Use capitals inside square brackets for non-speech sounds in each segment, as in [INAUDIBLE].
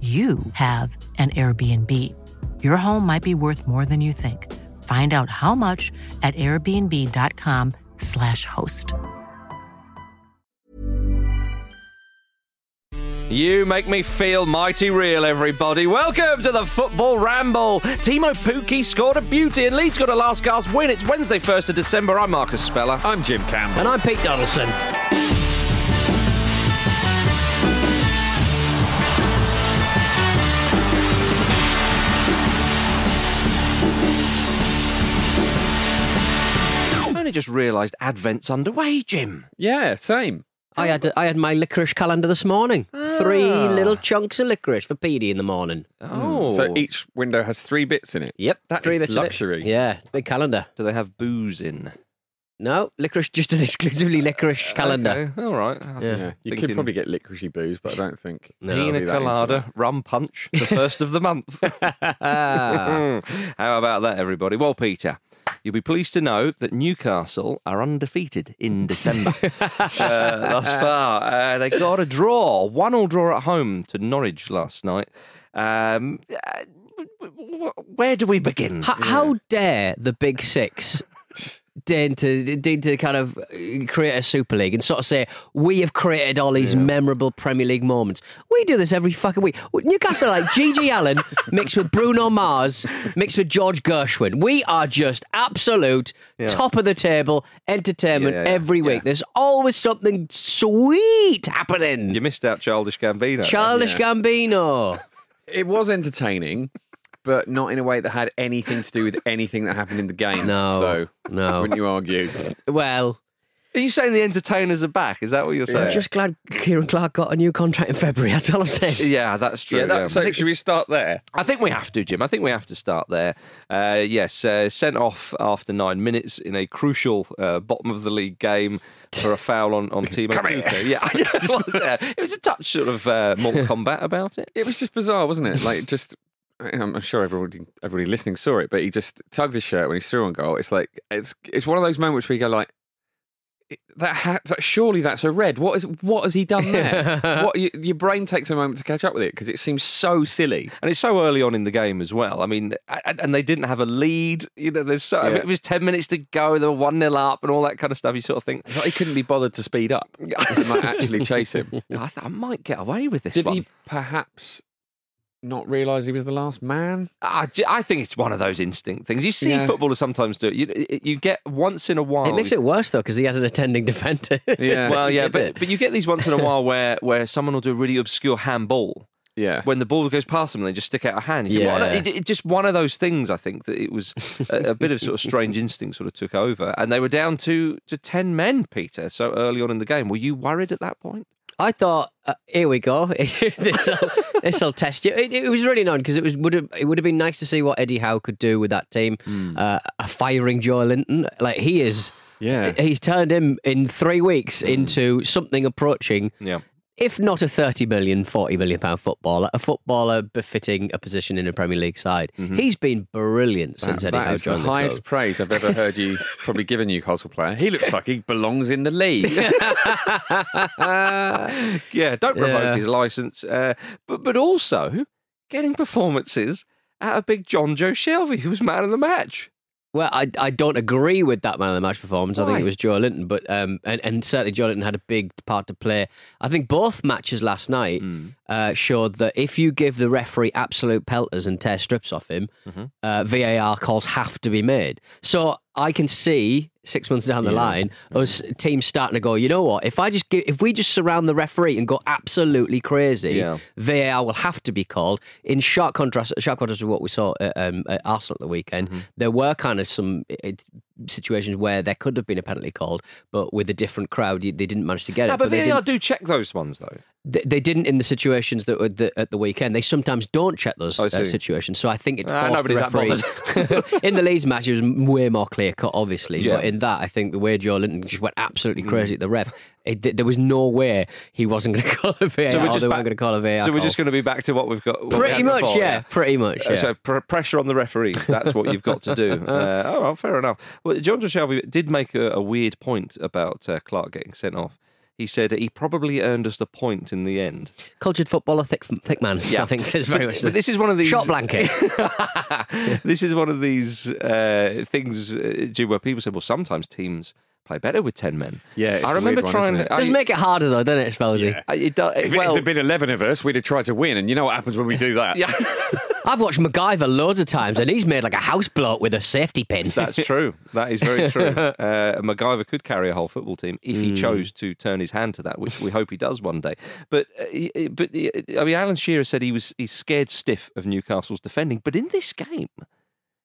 you have an Airbnb. Your home might be worth more than you think. Find out how much at airbnb.com/slash host. You make me feel mighty real, everybody. Welcome to the Football Ramble. Teemu Pukki scored a beauty and Leeds got a last gasp win. It's Wednesday, 1st of December. I'm Marcus Speller. I'm Jim Campbell. And I'm Pete Donaldson. Just realised Advent's underway, Jim. Yeah, same. I had I had my licorice calendar this morning. Three little chunks of licorice for Petey in the morning. Oh. So each window has three bits in it. Yep, That three is bits of it. luxury. Yeah, big calendar. Do they have booze in? No, licorice, just an [LAUGHS] exclusively licorice calendar. Okay, all right. Yeah. Yeah, you could probably get licoricey booze, but I don't think. [LAUGHS] No. it'll Pina be that into colada, rum punch, the [LAUGHS] first of the month. Ah, How about that, everybody? Well, Peter, you'll be pleased to know that Newcastle are undefeated in [LAUGHS] December uh, thus far. Uh, they got a draw, one all draw at home to Norwich last night. Um, uh, where do we begin? H- How dare the Big Six deign to, deign to kind of uh, create a Super League and sort of say, we have created all these memorable Premier League moments. We do this every fucking week. Newcastle are like Gigi [LAUGHS] Allen mixed with Bruno Mars mixed with George Gershwin. We are just absolute top of the table entertainment Yeah, every week. yeah. There's always something sweet happening. You missed out Childish Gambino. Childish Yeah. Gambino. [LAUGHS] It was entertaining, but not in a way that had anything to do with anything that happened in the game. No, though. no. Wouldn't you argue? Well, Are you saying the entertainers are back? Is that what you're saying? I'm just glad Ciaran Clark got a new contract in February. That's all I'm saying. [LAUGHS] Yeah, that's true. yeah, that, yeah. so should we start there? I think we have to, Jim. I think we have to start there. Uh, yes, uh, sent off after nine minutes in a crucial uh, bottom of the league game for a foul on, on [LAUGHS] Teemu Pukki. Yeah, it was, uh, it was a touch sort of uh, Mortal Kombat about it. It was just bizarre, wasn't it? Like, just. I'm sure everybody, everybody listening saw it, but he just tugged his shirt when he threw on goal. It's like it's it's one of those moments where you go like, that hat, surely that's a red. What is what has he done there? [LAUGHS] what you, your brain takes a moment to catch up with it because it seems so silly. And it's so early on in the game as well. I mean, and, and they didn't have a lead. You know, there's so I mean, it was ten minutes to go. They were one 0 up and all that kind of stuff. You sort of think, like he couldn't be bothered to speed up. [LAUGHS] He might actually chase him. [LAUGHS] I, th- I might get away with this Did one. he perhaps not realise he was the last man? I think it's one of those instinct things. You see Yeah. footballers sometimes do it. You, you get once in a while. It makes it worse though because he had an attending defender. [LAUGHS] Yeah. [LAUGHS] well, yeah, but it. but you get these once in a [LAUGHS] while where where someone will do a really obscure handball. Yeah. When the ball goes past them, and they just stick out a hand. You think, Yeah. "Well, it, it just one of those things. I think that it was a, a bit of sort of strange instinct sort of took over, and they were down to to ten men, Peter. So early on in the game, were you worried at that point? I thought, uh, here we go. [LAUGHS] this will test you. It, it was really annoying because it was would have it would have been nice to see what Eddie Howe could do with that team. Uh, a firing Joelinton, like he is. Yeah. he's turned him in three weeks into something approaching. Yeah. If not a 30 million, 40 million pound footballer, a footballer befitting a position in a Premier League side. He's been brilliant since That- Eddie Howe is the joined the highest club. praise I've ever heard you [LAUGHS] probably give a Newcastle player. He looks like he belongs in the league. [LAUGHS] [LAUGHS] Yeah, don't revoke Yeah. his license, uh, but but also getting performances out of big Jonjo Shelvey, who was man of the match. Well, I, I don't agree with that man of the match performance. I think it was Joelinton, but um, and, and certainly Joelinton had a big part to play. I think both matches last night Hmm. Uh, showed that if you give the referee absolute pelters and tear strips off him, Mm-hmm. uh, VAR calls have to be made. So I can see six months down the line us teams starting to go. You know what? If I just give, if we just surround the referee and go absolutely crazy, Yeah. VAR will have to be called. In sharp contrast, sharp contrast to what we saw at, um, at Arsenal at the weekend, Mm-hmm. there were kind of some uh, situations where there could have been a penalty called, but with a different crowd, they didn't manage to get it. No, but they, VAR do check those ones though. They, they didn't in the situations that were the, at the weekend. They sometimes don't check those uh, situations. So I think it Ah, forced the nobody's that referee. [LAUGHS] in the Leeds match, it was way more clear cut, obviously. Yeah. But in that, I think the way Joelinton just went absolutely Mm. crazy at the ref, it, there was no way he wasn't going [LAUGHS] to call a VAR. So we're just they back- weren't going to call a VAR. So we're just going to be back to what we've got. what pretty had much, before, yeah, pretty much. Uh, Yeah. So pr- pressure on the referees. That's what you've got to do. [LAUGHS] Uh, oh, fair enough. Well, Jonjo Shelvey did make a, a weird point about uh, Clark getting sent off. He said he probably earned us the point in the end. Cultured footballer, thick, thick man. Yeah. I think there's very much. But this is one of these shot blanket. [LAUGHS] this is one of these uh, things, uh, Jim, where people say, "Well, sometimes teams play better with ten men." Yeah, it's I a remember weird one, trying. isn't it? I- Does make it harder though, doesn't it, Spelzy? I- it does, if, well, if there'd been 11 of us, we'd have tried to win. And you know what happens when we do that? yeah, [LAUGHS] I've watched MacGyver loads of times, and he's made like a house bloke with a safety pin. that's true. That is very true. [LAUGHS] Uh, MacGyver could carry a whole football team if he chose to turn his hand to that, which we hope he does one day. But, uh, but he- I mean, Alan Shearer said he was he's scared stiff of Newcastle's defending, but in this game.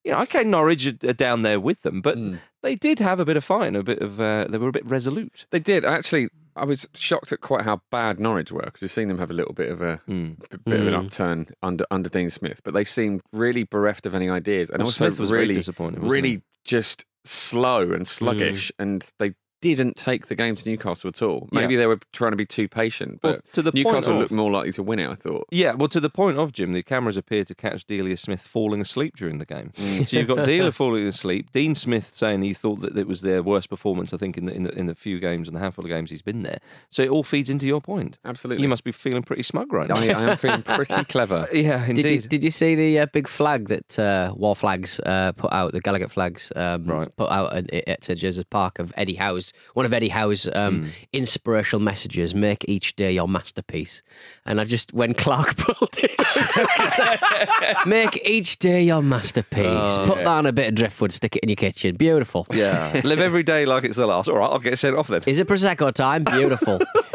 You know, okay, Norwich are are down there with them, but Hmm. they did have a bit of fight, and a bit of uh, they were a bit resolute. They did. Actually, I was shocked at quite how bad Norwich were because we've seen them have a little bit of a Hmm. b- bit of an upturn under under Dean Smith, but they seemed really bereft of any ideas. And Well, also Smith was really disappointing, really just slow and sluggish, and they didn't take the game to Newcastle at all. Yeah. Maybe they were trying to be too patient, but Well, to the point Newcastle of- looked more likely to win it. I thought. Yeah, well, to the point of Jim, the cameras appeared to catch Delia Smith falling asleep during the game. So you've got Delia [LAUGHS] falling asleep, Dean Smith saying he thought that it was their worst performance. I think in the in the, in the few games and the handful of games he's been there. So it all feeds into your point. Absolutely. You must be feeling pretty smug right now. I, I am feeling [LAUGHS] pretty clever. [LAUGHS] yeah, Did you, indeed. did you see the uh, big flag that uh, Wor Flags uh, put out, the Gallagher flags um, Right. put out at, at St Park of Eddie Howe's, one of Eddie Howe's um, inspirational messages, make each day your masterpiece. And I just, when Clark [LAUGHS] pulled it, [LAUGHS] make each day your masterpiece. put that on a bit of driftwood, stick it in your kitchen. Beautiful. yeah, live every day like it's the last. All right, I'll get sent off then. Is it Prosecco time? Beautiful. [LAUGHS]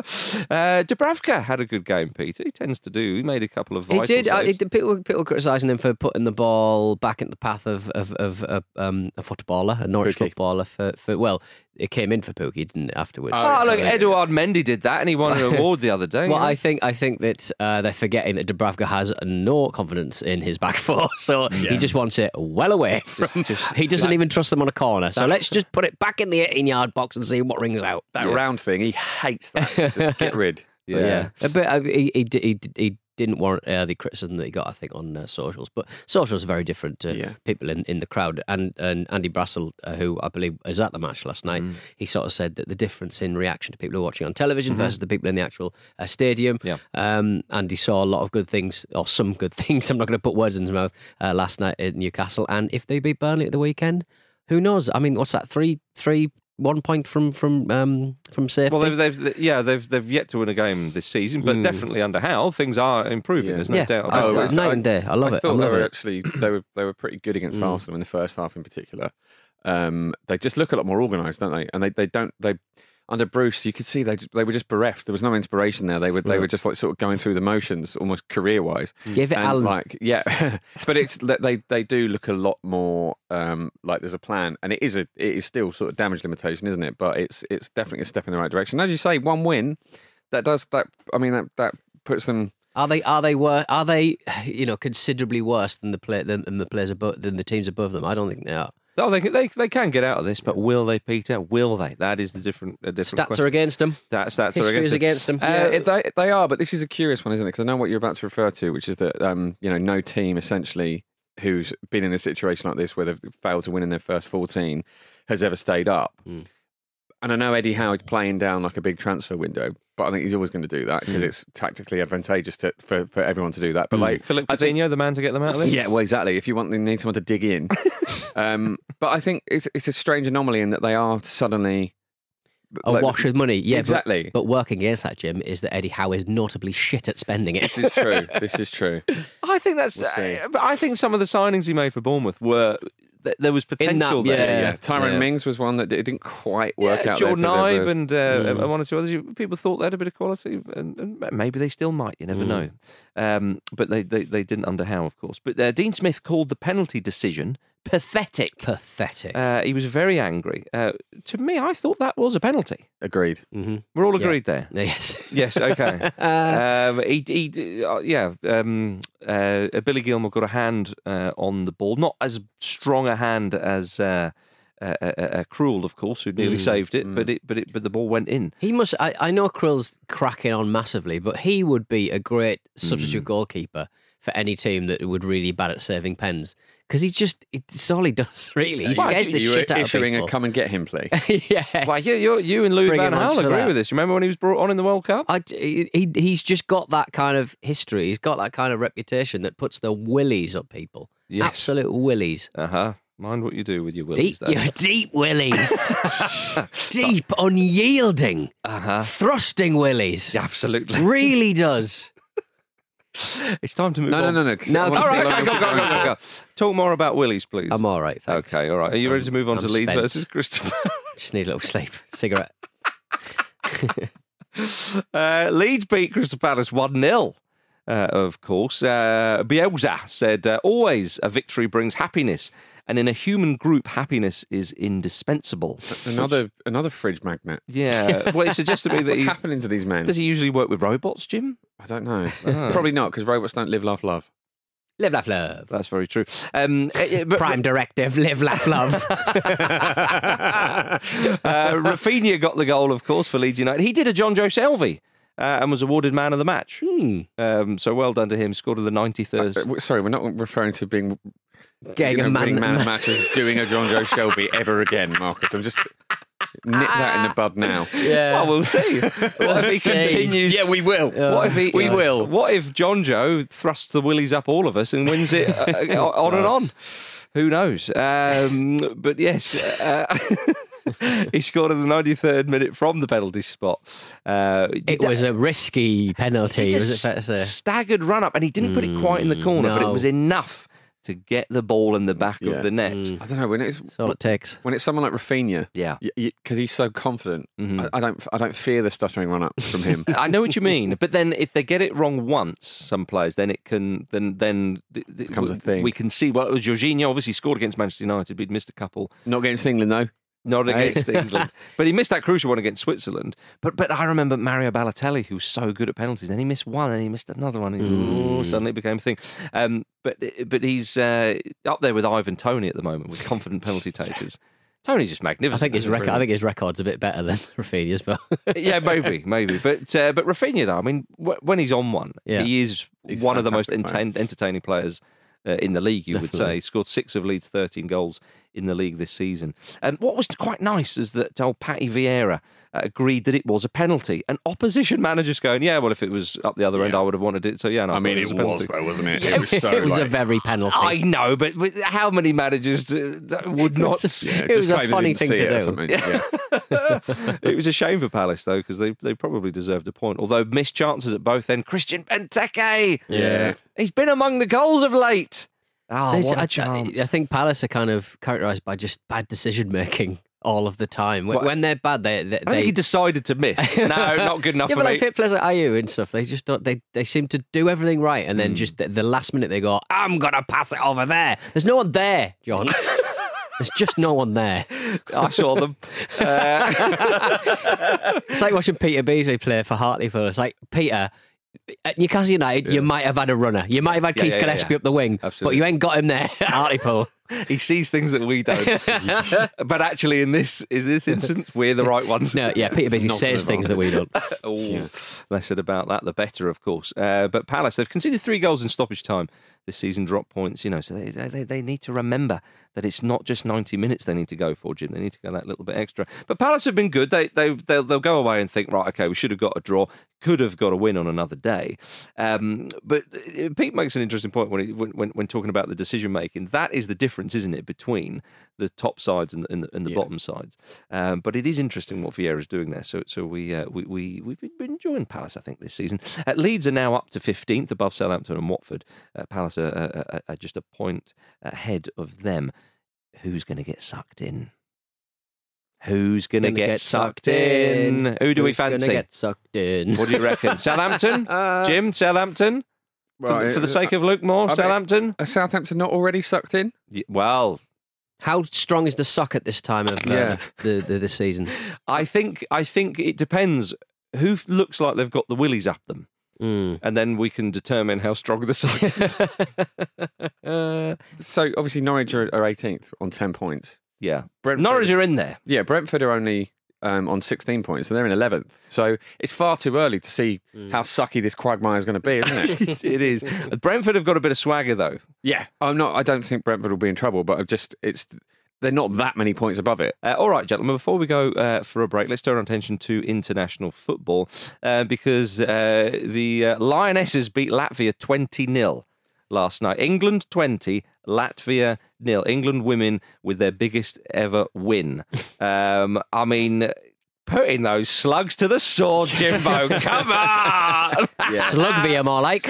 [LAUGHS] Uh, Dubravka had a good game, Peter. He tends to do. He made a couple of He vital did. Uh, saves. it, people people criticising him for putting the ball back in the path of of, of um, a footballer, a Norwich Pukki. footballer. For, for well, it came in for Pukki, didn't it? Afterwards. Oh, look, Edouard Mendy did that, and he won an award [LAUGHS] the other day. Well, yeah. I think I think that uh, they're forgetting that Dubravka has no confidence in his back [LAUGHS] four, so he just wants it well away. From, just he doesn't even trust them on a corner. So let's just put it back in the 18 yard box and see what rings out. That round thing, he hates that. Just get rid. But [LAUGHS] yeah, but uh, he, he, he, he didn't warrant uh, the criticism that he got, I think, on uh, socials. But socials are very different to Yeah. people in, in the crowd. And and Andy Brassell, uh, who I believe was at the match last night, Mm. he sort of said that the difference in reaction to people who are watching on television versus the people in the actual uh, stadium. Mm-hmm. Yeah. Um, and he saw a lot of good things, or some good [LAUGHS] things. I'm not going to put words in his mouth. Uh, last night at Newcastle, and if they beat Burnley at the weekend, who knows? I mean, what's that? Three, three, one point from from um, from safety. Well, they've, they've yeah they've they've yet to win a game this season, but definitely under Howe things are improving. Yeah. There's no Yeah. doubt Oh, about it's that. night and day. I love I it. thought I'm they were it. actually they were they were pretty good against Arsenal in the first half in particular. Um, they just look a lot more organised, don't they? And they, they don't they. Under Bruce, you could see they they were just bereft. There was no inspiration there. They were they were just like sort of going through the motions, almost career wise. Give it and Alan. like yeah, [LAUGHS] but it's they they do look a lot more um, like there's a plan, and it is a it is still sort of damage limitation, isn't it? But it's it's definitely a step in the right direction. As you say, one win that does that. I mean that that puts them. Are they are they wor- are they [SIGHS] you know considerably worse than the play than, than the players above than the teams above them? I don't think they are. Oh, they, can- they they can get out of this, but will they, Peter? Will they? That is the different. A different Stats question. are against them. Stats, stats are against against them. Uh, Yeah, they they are, but this is a curious one, isn't it? Because I know what you're about to refer to, which is that um, you know no team essentially who's been in a situation like this where they've failed to win in their first 14 has ever stayed up. Mm. And I know Eddie Howe's playing down like a big transfer window, but I think he's always going to do that because it's tactically advantageous to, for for everyone to do that. But like Philip I Coutinho, the man to get them out of this. yeah, well, exactly. If you want, you need someone to dig in. [LAUGHS] um, but I think it's it's a strange anomaly in that they are suddenly A like- wash of money. Yeah, exactly. But, working against that, Jim, is that Eddie Howe is notably shit at spending it. this is true. This is true. [LAUGHS] I think that's. We'll uh, I think some of the signings he made for Bournemouth were th- there was In that- potential there. yeah. Yeah, Tyrone Yeah. Mings was one that it didn't quite work Yeah, out. Jordan Ibe and, uh, and one or two others. People thought they had a bit of quality, and, and maybe they still might. You never know. Um, but they, they, they didn't under Howe, of course. But uh, Dean Smith called the penalty decision pathetic. Pathetic. Uh, he was very angry. Uh, to me, I thought that was a penalty. Agreed. hmm We're all Yeah. agreed there. [LAUGHS] Yes. Yes, okay. [LAUGHS] um, he, he, uh, yeah. Um, uh, Billy Gilmour got a hand uh, on the ball, not as strong a hand as uh, uh, uh, uh, Krul, of course, who nearly saved it, but it, but it, but the ball went in. He must. I, I know Krul's cracking on massively, but he would be a great substitute goalkeeper for any team that would really bad at serving pens because he's just it's all he [LAUGHS] does really. He scares the you shit out of issuing people. a come and get him plea. [LAUGHS] yes. Well, you, you, you and Louis Bring Van Gaal agree that. with this. Remember when he was brought on in the World Cup? I, he, he's just got that kind of history. He's got that kind of reputation that puts the willies up people. Yes. Absolute willies. Uh huh. Mind what you do with your willies, Deep, though. yeah, deep willies. [LAUGHS] deep, unyielding, Uh huh. thrusting willies. Absolutely. Really does. [LAUGHS] It's time to move No, no, on. no, no. 'cause No, I wanna All right, okay, go, go, go, go, go. Talk more about Willies, please. I'm all right, thanks. Okay, all right. Are you ready to move on I'm to Leeds spent. versus Crystal Palace? [LAUGHS] Just need a little sleep. Cigarette. [LAUGHS] Uh, Leeds beat Crystal Palace 1 0. Uh, of course, uh, Bielsa said, uh, always a victory brings happiness, and in a human group, happiness is indispensable. Another another fridge magnet. Yeah. [LAUGHS] Well, it suggests to me that What's he. happening to these men? Does he usually work with robots, Jim? I don't know. Ah. [LAUGHS] Probably not, because robots don't live, laugh, love. Live, laugh, love. That's very true. Um, uh, [LAUGHS] uh, but- Prime directive. Live, laugh, love. uh, Raphinha got the goal, of course, for Leeds United. He did a Jonjo Shelvey uh, and was awarded man of the match. Hmm. Um, so well done to him. Scored in the 93rd. Uh, sorry, we're not referring to being Getting you know, a man, winning man of the doing a Jonjo Shelvey ever again, Marcus. I'm just nip that in the bud now. [LAUGHS] Yeah. Well, we'll see. [LAUGHS] What if he see. continues? Yeah, we will. What if he? We will. What if Jonjo thrusts the willies up all of us and wins it uh, uh, [LAUGHS] on and on? Who knows? Um, but yes, uh, he scored in the 93rd minute from the penalty spot. Uh, It was a risky penalty, was it fair to say? staggered run up, and he didn't put it quite in the corner, but it was enough to get the ball in the back Yeah. of the net. I don't know when it's That's all it takes. when it's someone like Raphinha. Yeah. because he's so confident. Mhm. I, I don't. I don't fear the stuttering run up from him. [LAUGHS] I know what you mean, but then if they get it wrong once, some players, then it can then then th- th- Becomes a thing. We can see. Well, Jorginho obviously scored against Manchester United, but he'd missed a couple. not against England though. Not against [LAUGHS] England, but he missed that crucial one against Switzerland. But but I remember Mario Balotelli, who's so good at penalties. Then he missed one, and he missed another one. and Mm. ooh, suddenly it became a thing. Um, but but he's uh, up there with Ivan Toney at the moment with confident penalty takers. Toney's just magnificent. I think his record. I think his record's a bit better than [LAUGHS] Raphinha's, but [LAUGHS] yeah, maybe, maybe, but uh, but Raphinha though, I mean, wh- when he's on one, Yeah. he is He's one of the most fantastic, entertaining players uh, in the league. You would say he scored six of Leeds' thirteen goals in the league this season. And what was quite nice is that old Patty Vieira uh, agreed that it was a penalty, and opposition managers going, yeah, well, if it was up the other end, I would have wanted it. So yeah, no, I, I mean, it was, a was though, wasn't it? Yeah, It was so. it was a very penalty. I know, but, but how many managers would not? was a- yeah, it was a funny thing to it do. Yeah. [LAUGHS] it was a shame for Palace though because they, they probably deserved a point. Although missed chances at both end. Christian Benteke, Yeah. he's been among the goals of late. Oh, There's- what a I, chance! I think Palace are kind of characterised by just bad decision making [LAUGHS] all of the time. When, Well, when they're bad, they they, I think he decided to miss. [LAUGHS] No, not good enough yeah, for but me. like players like Ayew and stuff, they just don't. They they seem to do everything right, and Hmm. then just the, the last minute they go, "I'm gonna pass it over there." There's no one there, John. [LAUGHS] There's just no one there. I saw them. It's like watching Peter Beardsley play for Hartlepool. It's like Peter. At Newcastle United, you might have had a runner. You might have had Yeah, Keith yeah, yeah, Gillespie yeah. up the wing, but you ain't got him there at Hartlepool. [LAUGHS] He sees things that we don't. [LAUGHS] but actually, in this is this instance, we're the right ones. No, yeah, Peter Beardsley Not says things that we don't. Oh, less said about that, the better, of course. Uh, but Palace, they've conceded three goals in stoppage time this season, drop points, you know, so they, they, they need to remember that it's not just 90 minutes they need to go for, Jim. They need to go that little bit extra. But Palace have been good. They, they, they'll, they'll go away and think, right, okay, we should have got a draw, could have got a win on another day. Um, but uh, Pete makes an interesting point when, he, when, when, when talking about the decision making. That is the difference, isn't it, between the top sides and the, and the, and the bottom sides. Um, but it is interesting what Vieira's doing there. So, so we, uh, we, we, we've been enjoying Palace, I think, this season. Uh, Leeds are now up to 15th above Southampton and Watford. Uh, Palace are, are, are, just a point ahead of them. Who's going to get sucked in? Who's going to Gonna get, sucked in? Who do we Who's gonna fancy? get sucked in? What do you reckon? [LAUGHS] Southampton? Jim, [LAUGHS] Southampton? For, the, Right, for the sake uh, of Luke Moore, I bet- Southampton? Are Southampton not already sucked in? Y- Well, How strong is the sock at this time of uh, Yeah. the, the the season? [LAUGHS] I think I think it depends. Who looks like they've got the willies up them, Mm. and then we can determine how strong the side is. [LAUGHS] So obviously Norwich are, are 18th on 10 points. yeah, Brentford- Norwich are in there. Yeah, Brentford are only um, on 16 points, and they're in 11th. So it's far too early to see how sucky this quagmire is going to be, isn't it? [LAUGHS] [LAUGHS] it is. Brentford have got a bit of swagger though. yeah, I'm not. I don't think Brentford will be in trouble, but I've just it's they're not that many points above it. Uh, all right, gentlemen, before we go uh, for a break, let's turn our attention to international football uh, because uh, the uh, Lionesses beat Latvia 20 0 last night. England 20, Latvia nil. England women with their biggest ever win. [LAUGHS] Um, I mean, putting those slugs to the sword, Jimbo. [LAUGHS] Come on! Slug via more like.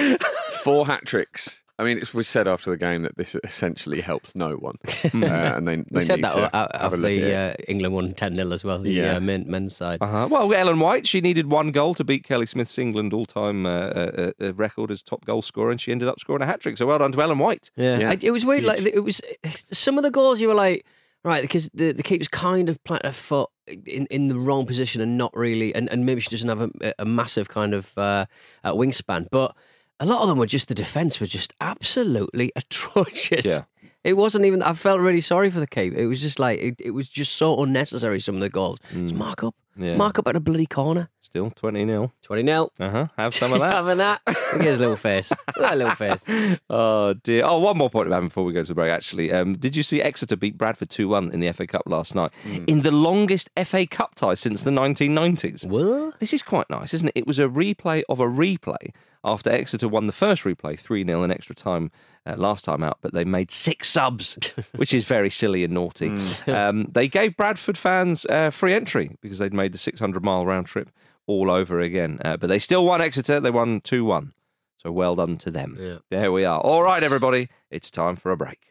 Four hat tricks. I mean, it was said after the game that this essentially helps no one, [LAUGHS] uh, and they, they We said that to out have of the uh, England won 10 0 as well, the Yeah. uh, men, men's side. Uh-huh. Well, Ellen White, she needed one goal to beat Kelly Smith's England all-time uh, uh, uh, record as top goal scorer, and she ended up scoring a hat trick. So well done to Ellen White. Yeah, Yeah. I- it was weird. Like it was some of the goals you were like, right, because the the keeper's kind of planted her foot in, in the wrong position and not really, and, and maybe she doesn't have a, a massive kind of uh, uh, wingspan, but a lot of them were just the defense was just absolutely [LAUGHS] atrocious. Yeah. It wasn't even. I felt really sorry for the keeper. It was just like it, it was just so unnecessary. Some of the goals. Just mark up, Yeah. mark up at a bloody corner. Still 20 0. Twenty 0 Uh-huh. Have some of [LAUGHS] that. Having that. Look at his little face. [LAUGHS] That little face. oh, dear. Oh, one more point about before we go to the break, actually. Um, did you see Exeter beat Bradford 2 1 in the FA Cup last night? In the longest FA Cup tie since the 1990s. What? This is quite nice, isn't it? It was a replay of a replay after Exeter won the first replay 3 0 in extra time uh, last time out, but they made six subs, [LAUGHS] which is very silly and naughty. [LAUGHS] Um, they gave Bradford fans uh, free entry because they'd made the 600 mile round trip all over again. Uh, but they still won Exeter, they won 2 1. So well done to them. Yeah. There we are. All right, everybody, it's time for a break.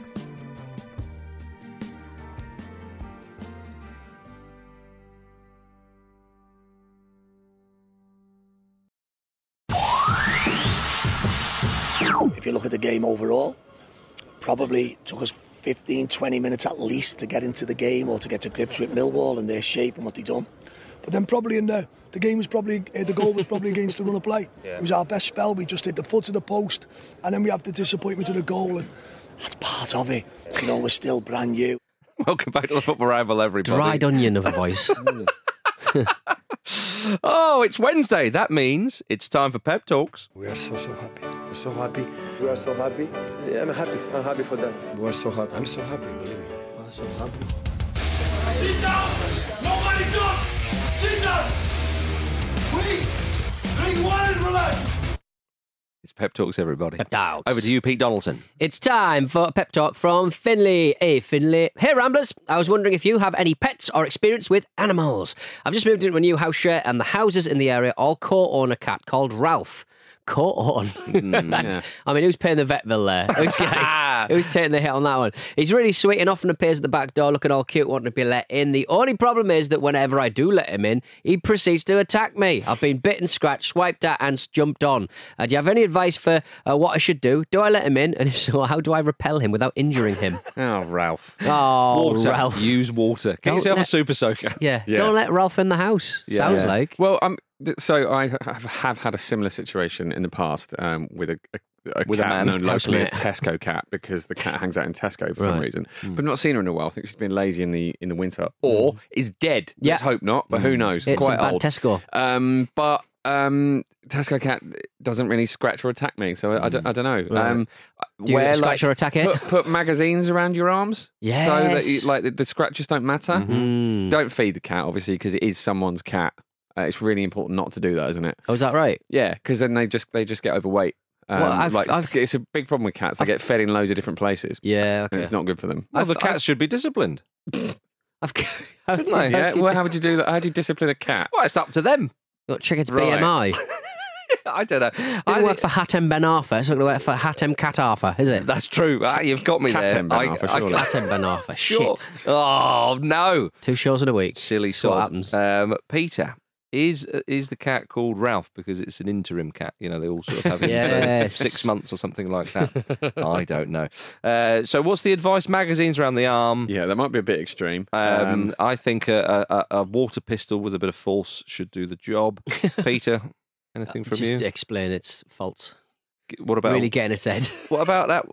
If you look at the game overall, probably took us 15, 20 minutes at least to get into the game or to get to grips with Millwall and their shape and what they've done. But then probably in the the game was probably uh, the goal was probably against the run of play. Yeah. It was our best spell. We just hit the foot of the post, and then we have the disappointment of the goal, and that's part of it. You know, we're still brand new. [LAUGHS] Welcome back to the Football rival, everybody. Dried onion of a voice. [LAUGHS] Oh, it's Wednesday. That means it's time for Pep Talks. We are so so happy. We're so happy. We are so happy. Yeah, I'm happy. I'm happy for them. We are so happy. I'm so happy. Believe me. I'm so happy. Sit down! Nobody talk! Sit down! Wait! Drink water and relax! It's Pep Talks, everybody. Pep Talks. Over to you, Pete Donaldson. It's time for Pep Talk from Finley. Hey, Finley. Hey, Ramblers. I was wondering if you have any pets or experience with animals. I've just moved into a new house share, and the houses in the area all co own a cat called Ralph. Co own. [LAUGHS] That's- yeah. I mean, who's paying the vet bill there? Who's, getting- [LAUGHS] who's taking the hit on that one? He's really sweet and often appears at the back door looking all cute, wanting to be let in. The only problem is that whenever I do let him in, he proceeds to attack me. I've been bitten, scratched, swiped at, and jumped on. Uh, do you have any advice for uh, what I should do? Do I let him in? And if so, how do I repel him without injuring him? [LAUGHS] Oh, Ralph. Oh, water. Ralph. Use water. Get Don't yourself a super soaker. Yeah. Yeah. Don't let Ralph in the house. Yeah. Sounds like. Well, um, th- so I have, have had a similar situation in the past um, with a, a, a With a cat man. known locally as Tesco cat because the cat hangs out in Tesco for some Right. reason. But not seen her in a while. I think she's been lazy in the in the winter Hmm. or is dead. Yeah. Let's hope not, but who knows? It's Quite a old. Tesco. Um, but um, Tesco cat doesn't really scratch or attack me, so I, I, don't, I don't know. Right. Um, Do where, scratch like, or attack it? Put, put magazines around your arms, yeah, so that you, like the, the scratches don't matter. Mm. Don't feed the cat, obviously, because it is someone's cat. Uh, it's really important not to do that, isn't it? Oh, is that right? Yeah, because then they just they just get overweight. Um, Well, I've- like I've- it's a big problem with cats. They get fed in loads of different places. Yeah. And Okay. it's not good for them. Well, the I've- cats should be disciplined. [LAUGHS] I've, [LAUGHS] how do, they? how Yeah. do Well, how would you do that? How do you discipline a cat? Well, it's up to them. Got check its Right. BMI. [LAUGHS] I don't know. Didn't I work thi- for Hatem Ben Arfa. It's not going to work for Hatem Cat Arthur, is it? That's true. Ah, you've got me Cat there. and Ben Arfa, surely. Hatem Ben Arfa. Sure. Shit. Oh no! Two shows in a week. Silly That's what happens. Um, Peter, is is the cat called Ralph because it's an interim cat? You know, they all sort of have [LAUGHS] him for- Yes. for six months or something like that. [LAUGHS] I don't know. Uh, so, what's the advice? Magazines around the arm. Yeah, that might be a bit extreme. Um, I think a, a, a water pistol with a bit of force should do the job. [LAUGHS] Peter, anything from Just you? Just explain its faults. What about really getting its head. what about that?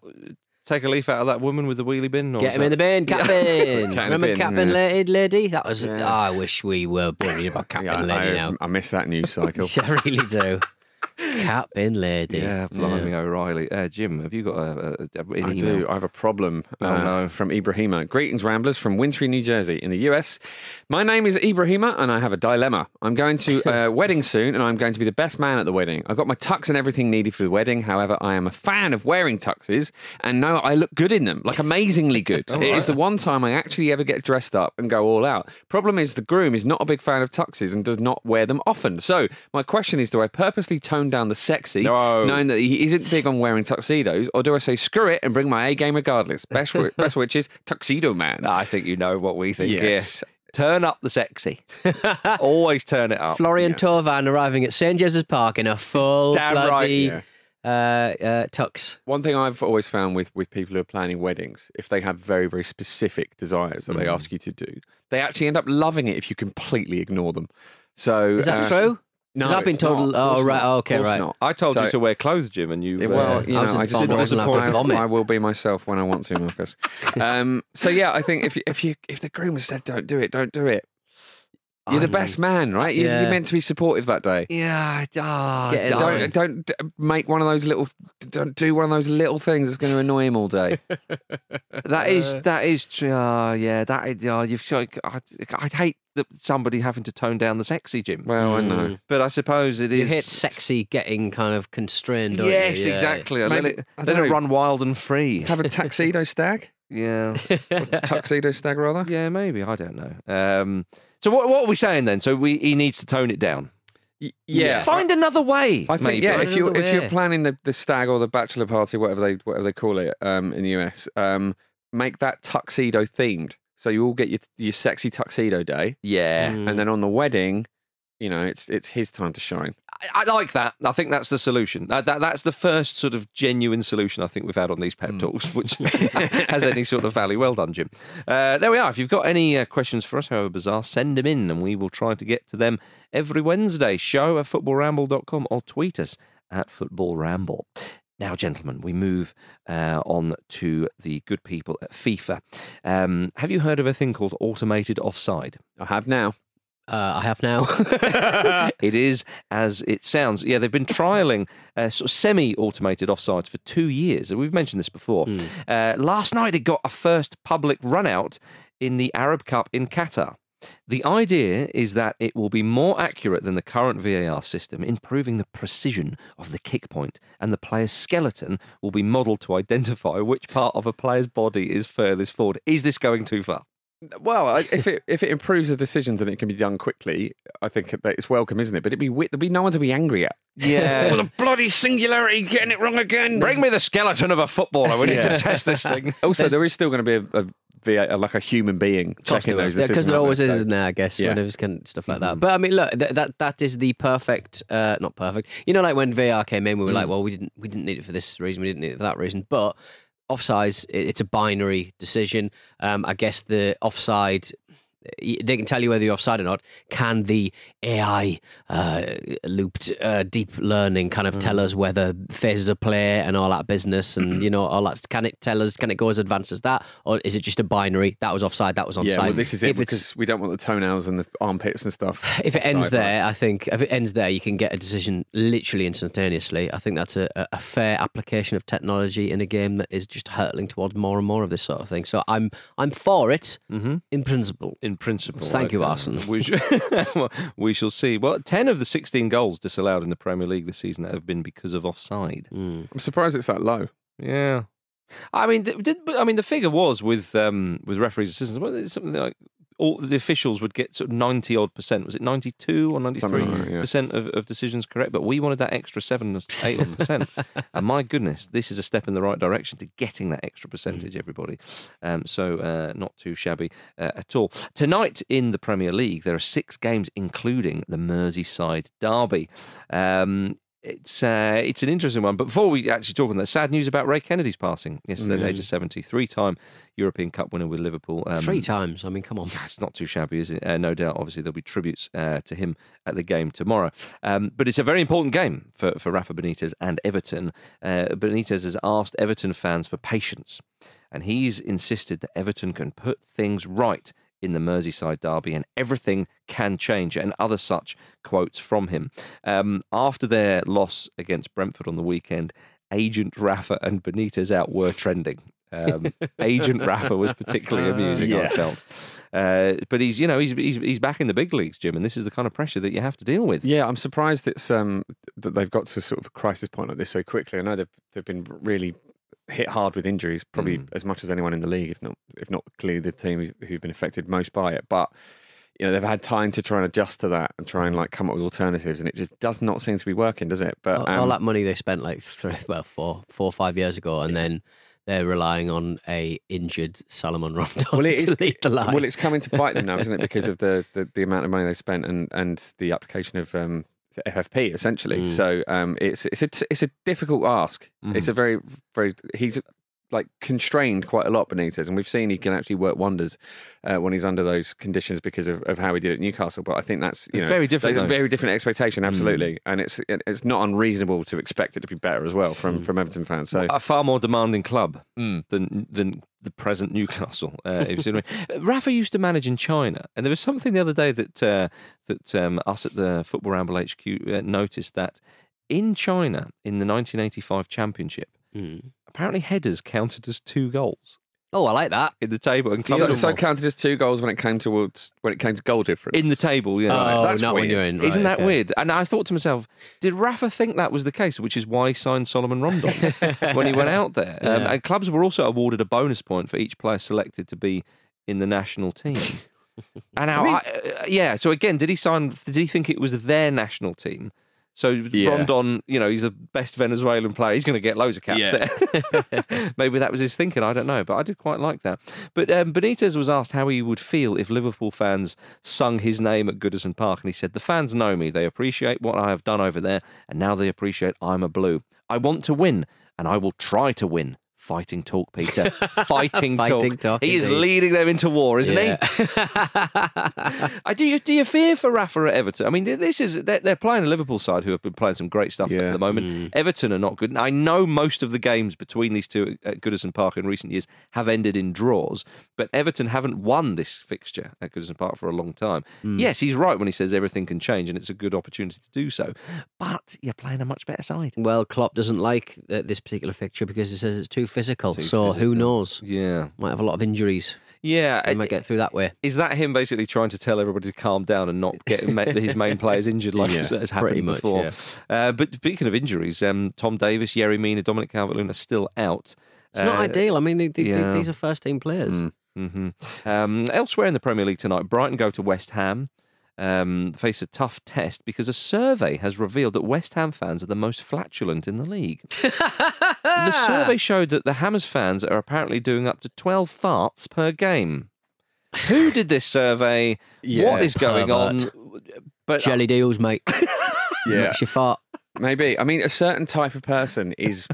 Take a leaf out of that woman with the wheelie bin. Or Get him in the bin, cat bin. Cat in the Remember bin, cat yeah. lady, lady? That was. Yeah. Oh, I wish we were worried about cat yeah, lady I, now. I miss that news cycle. [LAUGHS] I really do. Cat bin lady. Yeah, blimey, O'Reilly. Uh, Jim, have you got a, a, a an I email? do. I have a problem. Oh, uh, no. From Ibrahima. Greetings, Ramblers, from Wintry, New Jersey, in the US. My name is Ibrahima, and I have a dilemma. I'm going to a [LAUGHS] wedding soon, and I'm going to be the best man at the wedding. I've got my tux and everything needed for the wedding. However, I am a fan of wearing tuxes, and know I look good in them, like amazingly good. [LAUGHS] it it is the one time I actually ever get dressed up and go all out. Problem is, the groom is not a big fan of tuxes and does not wear them often. So, my question is do I purposely tone down the sexy, No. knowing that he isn't big on wearing tuxedos, or do I say screw it and bring my A game regardless? Best, wi- best which is tuxedo man. I think you know what we think Yes. Turn up the sexy. [LAUGHS] Always turn it up. Florian Thauvin arriving at St James's Park in a full Damn right, bloody yeah. uh, uh, tux. One thing I've always found with, with people who are planning weddings, if they have very, very specific desires that they Mm. ask you to do, they actually end up loving it if you completely ignore them. So Is that uh, true? No, I've been told- not. Oh, right. Of okay, right. not. I told you to wear clothes, Jim, and you. Well, uh, you I was know, I just I wasn't allowed I, vomit. I will be myself when I want to, Marcus. um, so yeah, I think if you, if you if the groom has said don't do it, don't do it. You're the best man, right? You- Yeah. You're meant to be supportive that day. yeah, ah, Get it darn. Don't don't d- make one of those little. Don't do one of those little things that's going to annoy him all day. [LAUGHS] That is that is tr- uh, yeah that is, uh, you've got- I, I'd hate that somebody having to tone down the sexy Jim, Well, I know. but I suppose it You is hit sexy getting kind of constrained. don't you? Yes, Yeah. exactly. Let Maybe- it I let don't it know. run wild and free. Have a tuxedo stag. [LAUGHS] yeah, [LAUGHS] tuxedo stag rather. yeah, maybe I don't know. Um, so what what are we saying then? So we he needs to tone it down. Y- Yeah. find another way. I think maybe. yeah. If you if you're planning the, the stag or the bachelor party, whatever they whatever they call it um, in the US, um, make that tuxedo themed. So you all get your your sexy tuxedo day, yeah. Mm. and then on the wedding, you know, it's it's his time to shine. I, I like that. I think that's the solution. That, that that's the first sort of genuine solution I think we've had on these pep talks, [LAUGHS] which [LAUGHS] has any sort of value. Well done, Jim. Uh, there we are. If you've got any uh, questions for us, however bizarre, send them in, and we will try to get to them every Wednesday. Show at footballramble.com or tweet us at footballramble. Now, gentlemen, we move uh, on to the good people at FIFA. Um, have you heard of a thing called automated offside? I have now. Uh, I have now. [LAUGHS] it is as it sounds. Yeah, they've been [LAUGHS] trialing uh, sort of semi-automated offsides for two years. We've mentioned this before. Uh, last night, it got a first public run out in the Arab Cup in Qatar. The idea is that it will be more accurate than the current VAR system, improving the precision of the kick point, and the player's skeleton will be modelled to identify which part of a player's body is furthest forward. Is this going too far? Well, if it if it improves the decisions and it can be done quickly, I think that it's welcome, isn't it? But it'd be there'd be no one to be angry at. Yeah. [LAUGHS] Well, the bloody singularity, getting it wrong again. Bring me the skeleton of a footballer. We need Yeah. to test this thing. [LAUGHS] Also, there is still going to be a, a VA, like a human being checking those decisions. because there aren't always is, So- isn't there? I guess Yeah. when there's kind of stuff like that. But I mean, look, th- that that is the perfect, uh, not perfect. You know, like when VR came in, we were like, well, we didn't we didn't need it for this reason, we didn't need it for that reason, but. Offsides, it- it's a binary decision. Um, I guess the offside, they can tell you whether you're offside or not. Can the AI uh, looped uh, deep learning kind of tell us whether phases of play and all that business and [CLEARS THROAT] you know all that? Can it tell us? Can it go as advanced as that, or is it just a binary? That was offside. That was onside. Yeah, well, this is it If because we don't want the toenails and the armpits and stuff. [SIGHS] if it ends right? there, I think if it ends there, you can get a decision literally instantaneously. I think that's a, a- fair application of technology in a game that is just hurtling towards more and more of this sort of thing. So I'm I'm for it in principle. in principle. Thank you, okay. Arsene. We, sh- [LAUGHS] [LAUGHS] well, we shall see. Well, 10 of the 16 goals disallowed in the Premier League this season have been because of offside. I'm surprised it's that low. Yeah. I mean, did, I mean, the figure was with um, with referees' assistants. Well, it's something like all the officials would get sort of ninety odd percent. Was it ninety two or ninety three like that, yeah. percent of, of decisions correct? But we wanted that extra seven, or eight odd percent. [LAUGHS] and my goodness, this is a step in the right direction to getting that extra percentage. Everybody, um, so uh, not too shabby uh, at all. Tonight in the Premier League, there are six games, including the Merseyside derby. Um, it's uh, it's an interesting one. But before we actually talk on that, sad news about Ray Kennedy's passing yesterday at the age of seventy, three-time European Cup winner with Liverpool. Um, Three times. I mean, come on. yeah, [LAUGHS] it's not too shabby, is it? Uh, no doubt. Obviously, there'll be tributes uh, to him at the game tomorrow. Um, but it's a very important game for, for Rafa Benitez and Everton. Uh, Benitez has asked Everton fans for patience, and he's insisted that Everton can put things right in the Merseyside derby and everything can change, and other such quotes from him. Um, after their loss against Brentford on the weekend, Agent Rafa and Benitez out were trending. Um, [LAUGHS] Agent Rafa was particularly amusing, I yeah. felt. Uh, but he's, you know, he's, he's he's back in the big leagues, Jim, and this is the kind of pressure that you have to deal with. Yeah, I'm surprised it's um that they've got to sort of a crisis point like this so quickly. I know they've they've been really hit hard with injuries, probably Mm. as much as anyone in the league, if not if not clearly the team who've been affected most by it. But you know they've had time to try and adjust to that and try and like come up with alternatives, and it just does not seem to be working, does it? But all, all um, that money they spent like [LAUGHS] three, well, four, four or five years ago, and then they're relying on a injured Salomon [LAUGHS] Rondon Well, it to is. lead the line. Well, it's coming to bite them now, isn't it? Because of the, [LAUGHS] the, the amount of money they spent and, and the application of um, FFP, essentially. Mm. So um, it's it's a it's a difficult ask. Mm. It's a very very he's like constrained quite a lot Benitez, and we've seen he can actually work wonders uh, when he's under those conditions because of, of how he did at Newcastle. But I think that's you It's know very different, there's a very different expectation, Mm. absolutely, and it's it- it's not unreasonable to expect it to be better as well Mm. from from Everton fans. So a far more demanding club Mm. than than the present Newcastle. Uh, you see I mean. [LAUGHS] Rafa used to manage in China, and there was something the other day that uh, that um, us at the Football Ramble HQ uh, noticed that in China in the 1985 Championship, Mm. Apparently headers counted as two goals Oh, I like that. in the table, and so, so counted as two goals when it came towards when it came to goal difference. in the table. Yeah, Oh, that's not when weird. you're in. Isn't that okay. weird? And I thought to myself, did Rafa think that was the case, which is why he signed Salomon Rondon [LAUGHS] when he went out there? Um, And clubs were also awarded a bonus point for each player selected to be in the national team. [LAUGHS] and now, I, uh, yeah. So again, did he sign? Did he think it was their national team? So Yeah. Rondon, you know, he's the best Venezuelan player. He's going to get loads of caps Yeah. there. [LAUGHS] Maybe that was his thinking. I don't know, but I did quite like that. But um, Benitez was asked how he would feel if Liverpool fans sung his name at Goodison Park, and he said, "The fans know me. They appreciate what I have done over there, and now they appreciate I'm a blue. I want to win, and I will try to win." Fighting talk, Peter. [LAUGHS] Fighting, Fighting talk, He is leading them into war, isn't Yeah. he? [LAUGHS] I do. You, do you fear for Rafa at Everton? I mean, this is they're, they're playing a Liverpool side who have been playing some great stuff Yeah. at the moment. Mm. Everton are not good. I know most of the games between these two at Goodison Park in recent years have ended in draws, but Everton haven't won this fixture at Goodison Park for a long time. Mm. Yes, he's right when he says everything can change, and it's a good opportunity to do so. But you're playing a much better side. Well, Klopp doesn't like uh, this particular fixture because he says it's too physical. Too so who knows? Yeah, Might have a lot of injuries. yeah. He might get through that way. Is that him basically trying to tell everybody to calm down and not get [LAUGHS] his main players injured like Yeah, has happened much, before? yeah. Uh, but speaking of injuries, um, Tom Davies, Yerry Mina, Dominic Calvert-Lewin are still out. It's not Uh, ideal. I mean, they, they, yeah. these are first team players. hmm Um, elsewhere in the Premier League tonight, Brighton go to West Ham. Um, face a tough test because a survey has revealed that West Ham fans are the most flatulent in the league. the survey [LAUGHS] showed that the Hammers fans are apparently doing up to 12 farts per game. Who did this survey? Yeah, what is going pervert. on? But Jelly deals, mate. Yeah. [LAUGHS] Makes you fart. Maybe. I mean, a certain type of person is.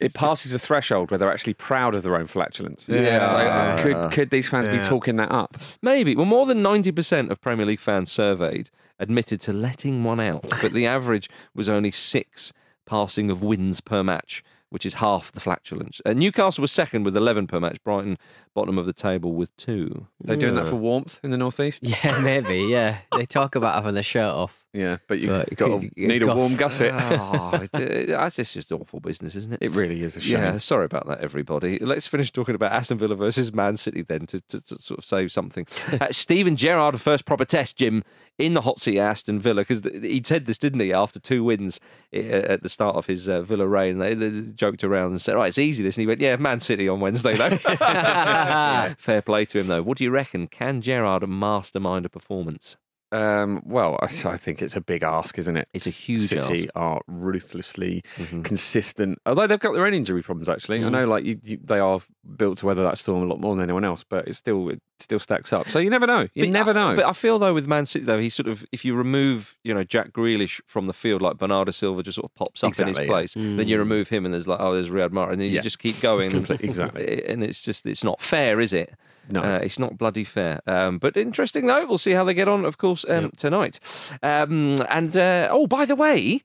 It passes a threshold where they're actually proud of their own flatulence. Yeah. So uh, could could these fans be talking that up? Maybe. Well, more than 90% of Premier League fans surveyed admitted to letting one out, but the average was only six passing of wins per match, which is half the flatulence. Uh, Newcastle was second with 11 per match, Brighton bottom of the table with two. They're doing that for warmth in the northeast. [LAUGHS] Yeah, maybe. Yeah, they talk about having their shirt off. Yeah, but you But got to need a warm gusset. [LAUGHS] oh, it- that's just awful business, isn't it? It really is a shame. Yeah, sorry about that, everybody. Let's finish talking about Aston Villa versus Man City then to, to, to sort of save something. [LAUGHS] uh, Steven Gerrard, first proper test, Jim, in the hot seat at Aston Villa, because he said this, didn't he, after two wins at the start of his uh, Villa reign. They, they joked around and said, right, it's easy this. And he went, yeah, Man City on Wednesday, though. [LAUGHS] Fair play to him, though. What do you reckon? Can Gerrard mastermind a performance? Um, well, I, I think it's a big ask, isn't it? It's a huge City ask. Mm-hmm. are ruthlessly consistent, although they've got their own injury problems. Actually, I Mm. know like you, you, they are built to weather that storm a lot more than anyone else, but it's still it still stacks up. So you never know. You But never know. But I feel though with Man City though, he sort of if you remove you know Jack Grealish from the field, like Bernardo Silva just sort of pops up in his yeah. place, then you remove him and there's like oh there's Riyad Mahrez, and then you just keep going. [LAUGHS] Exactly. [LAUGHS] And it's just it's not fair, is it? No. Uh, it's not bloody fair. Um, but interesting though. We'll see how they get on, of course, um, tonight. Um, and uh, oh, by the way.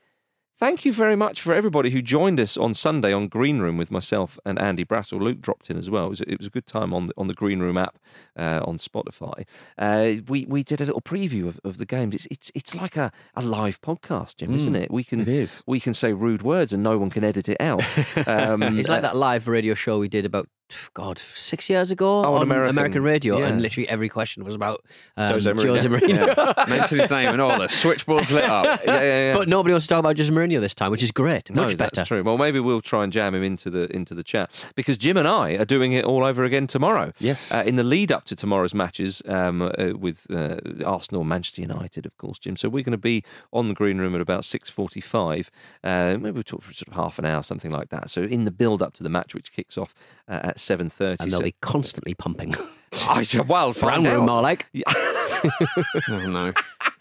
Thank you very much for everybody who joined us on Sunday on Green Room with myself and Andy Brassell. Luke dropped in as well. It was, it was a good time on the, on the Green Room app uh, on Spotify. Uh, we we did a little preview of, of the games. It's it's it's like a, a live podcast, Jim, isn't it? We can it is. we can say rude words and no one can edit it out. [LAUGHS] Um, It's like that live radio show we did about God, six years ago Oh, on on American- radio, yeah. and literally every question was about um, Jose Mourinho. Jose Mourinho. Yeah. Mention his name and all the switchboards lit up. [LAUGHS] yeah, yeah, yeah. But nobody wants to talk about Jose Mourinho this time, which is great. No, Much better. that's true. Well, maybe we'll try and jam him into the into the chat because Jim and I are doing it all over again tomorrow. Yes. uh, in the lead up to tomorrow's matches um, uh, with uh, Arsenal, Manchester United, of course, Jim. So we're going to be on the green room at about six forty-five. Uh, maybe we'll talk for sort of half an hour, something like that. So in the build up to the match, which kicks off uh, at seven thirty, And they'll be constantly pumping. [LAUGHS] I well, find Brown room, more like. [LAUGHS] [LAUGHS] Oh no.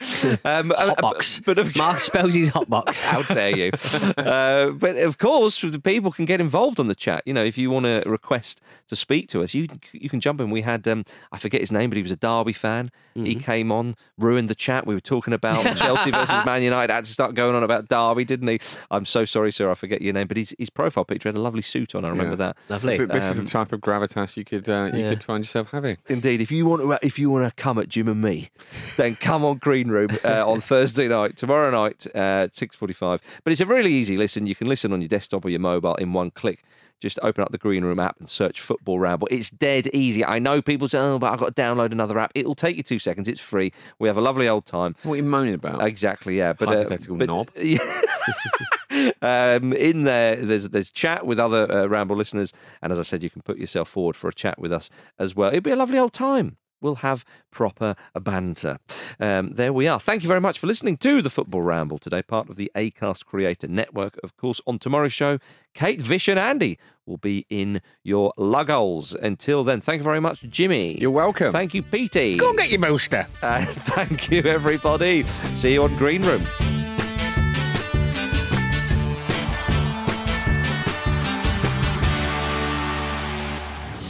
[LAUGHS] Um, uh, Hotbox. but of Mark spells his hotbox. [LAUGHS] How dare you? uh, but of course, the people can get involved on the chat. You know, if you want to request to speak to us, you you can jump in. We had um, I forget his name, but he was a Derby fan. He came on, ruined the chat. We were talking about [LAUGHS] Chelsea versus Man United. I Had to start going on about Derby, didn't he? I'm so sorry, sir. I forget your name, but his his profile picture had a lovely suit on. I remember Yeah. that. Lovely. But this is Um, the type of gravitas you could uh, you Yeah. could find yourself having. Indeed, if you want to, if you want to come at Jim and me, then come on Green Room uh, [LAUGHS] on Thursday night, tomorrow night, uh, six forty-five. But it's a really easy listen. You can listen on your desktop or your mobile in one click. Just open up the Green Room app and search Football Ramble. It's dead easy. I know people say, "Oh, but I've got to download another app." It'll take you two seconds. It's free. We have a lovely old time. What are you moaning about? Exactly, yeah. But Hypothetical but, knob. [LAUGHS] um, in there, there's there's chat with other uh, Ramble listeners, and as I said, you can put yourself forward for a chat with us as well. It'd be a lovely old time. We'll have proper banter. Um, there we are. Thank you very much for listening to the Football Ramble today, part of the Acast Creator Network. Of course, on tomorrow's show, Kate, Vish, and Andy will be in your lugholes. Until then, thank you very much, Jimmy. You're welcome. Thank you, Petey. Go and get your booster. [LAUGHS] Thank you, everybody. See you on Green Room.